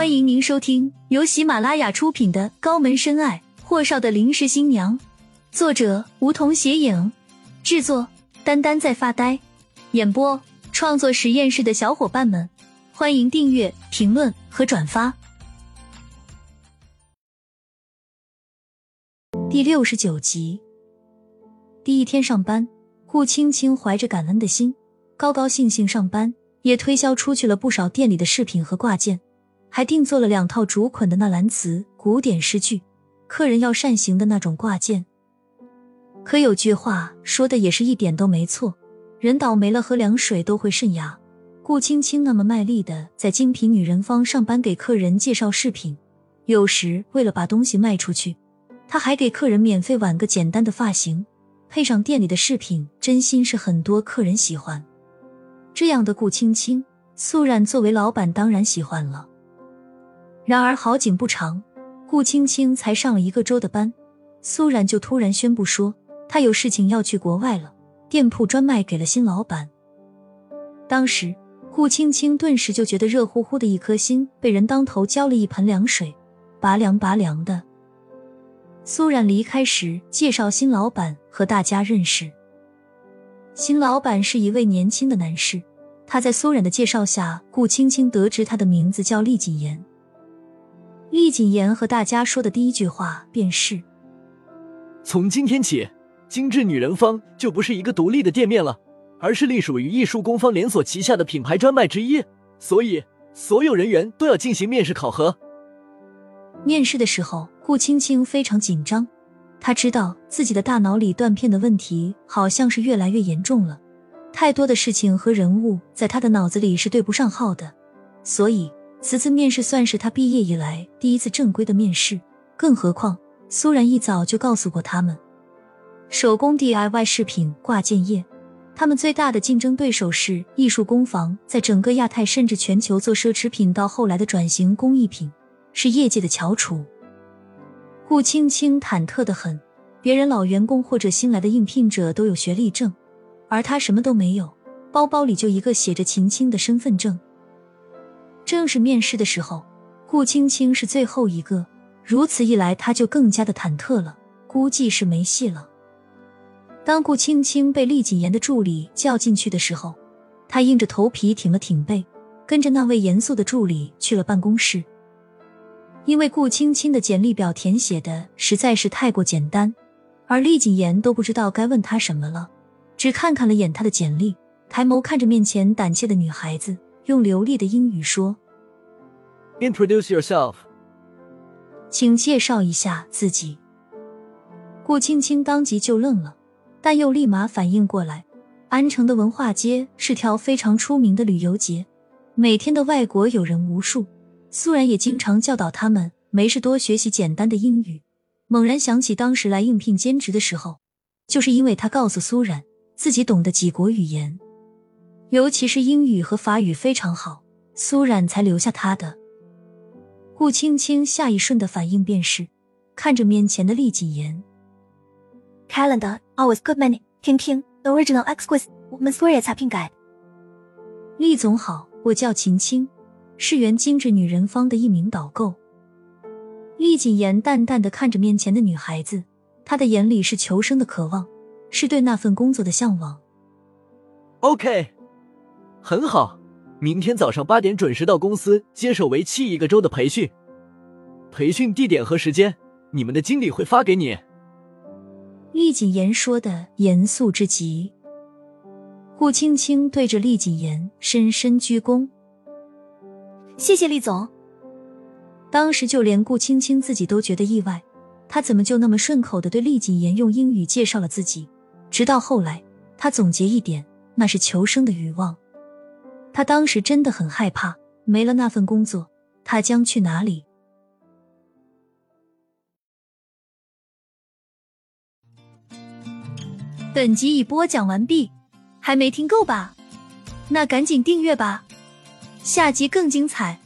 欢迎您收听由喜马拉雅出品的《高门深爱：霍少的临时新娘》，作者梧桐斜影，制作丹丹在发呆，演播创作实验室的小伙伴们，欢迎订阅、评论和转发。第六十九集，第一天上班，顾青青怀着感恩的心，高高兴兴上班，也推销出去了不少店里的饰品和挂件。还定做了两套竹捆的纳兰词古典诗句，客人要善行的那种挂件。可有句话说的也是一点都没错，人倒霉了喝凉水都会渗牙。顾青青那么卖力的在精品女人坊上班，给客人介绍饰品，有时为了把东西卖出去，她还给客人免费挽个简单的发型，配上店里的饰品，真心是很多客人喜欢。这样的顾青青，素然作为老板当然喜欢了。然而好景不长，顾青青才上了一个周的班，苏然就突然宣布说他有事情要去国外了，店铺专卖给了新老板。当时顾青青顿时就觉得热乎乎的一颗心被人当头浇了一盆凉水，拔凉拔凉的。苏然离开时介绍新老板和大家认识，新老板是一位年轻的男士，他在苏然的介绍下，顾青青得知他的名字叫厉谨言。厉谨言和大家说的第一句话便是：“从今天起，精致女人坊就不是一个独立的店面了，而是隶属于艺术工坊连锁旗下的品牌专卖之一。所以，所有人员都要进行面试考核。”面试的时候，顾青青非常紧张，她知道自己的大脑里断片的问题好像是越来越严重了，太多的事情和人物在她的脑子里是对不上号的，所以。此次面试算是他毕业以来第一次正规的面试，更何况苏然一早就告诉过他们，手工 DIY 饰品挂件业，他们最大的竞争对手是艺术工坊，在整个亚太甚至全球做奢侈品，到后来的转型工艺品，是业界的翘楚。顾青青忐忑的很，别人老员工或者新来的应聘者都有学历证，而他什么都没有，包包里就一个写着秦青的身份证。正式面试的时候，顾青青是最后一个。如此一来，他就更加的忐忑了，估计是没戏了。当顾青青被厉谨言的助理叫进去的时候，他硬着头皮挺了挺背，跟着那位严肃的助理去了办公室。因为顾青青的简历表填写的实在是太过简单，而厉谨言都不知道该问他什么了，只看看了眼他的简历，抬眸看着面前胆怯的女孩子。用流利的英语说：“Introduce yourself，请介绍一下自己。”顾青青当即就愣了，但又立马反应过来，安城的文化街是条非常出名的旅游街，每天的外国友人无数。苏然也经常教导他们没事多学习简单的英语。猛然想起当时来应聘兼职的时候，就是因为他告诉苏然自己懂得几国语言。尤其是英语和法语非常好，苏冉才留下他的。顾青青下一瞬的反应便是看着面前的厉谨言，Calendar always good money，听听 original exquisite，我们所有产品改。厉总好，我叫秦青，是原精致女人坊的一名导购。厉谨言淡淡的看着面前的女孩子，他的眼里是求生的渴望，是对那份工作的向往。OK。很好，明天早上八点准时到公司接受为期一个周的培训。培训地点和时间，你们的经理会发给你。厉谨言说的严肃之极。顾青青对着厉谨言深深鞠躬，谢谢厉总。当时就连顾青青自己都觉得意外，他怎么就那么顺口的对厉谨言用英语介绍了自己？直到后来，他总结一点，那是求生的欲望。他当时真的很害怕，没了那份工作，他将去哪里？本集已播讲完毕，还没听够吧？那赶紧订阅吧，下集更精彩。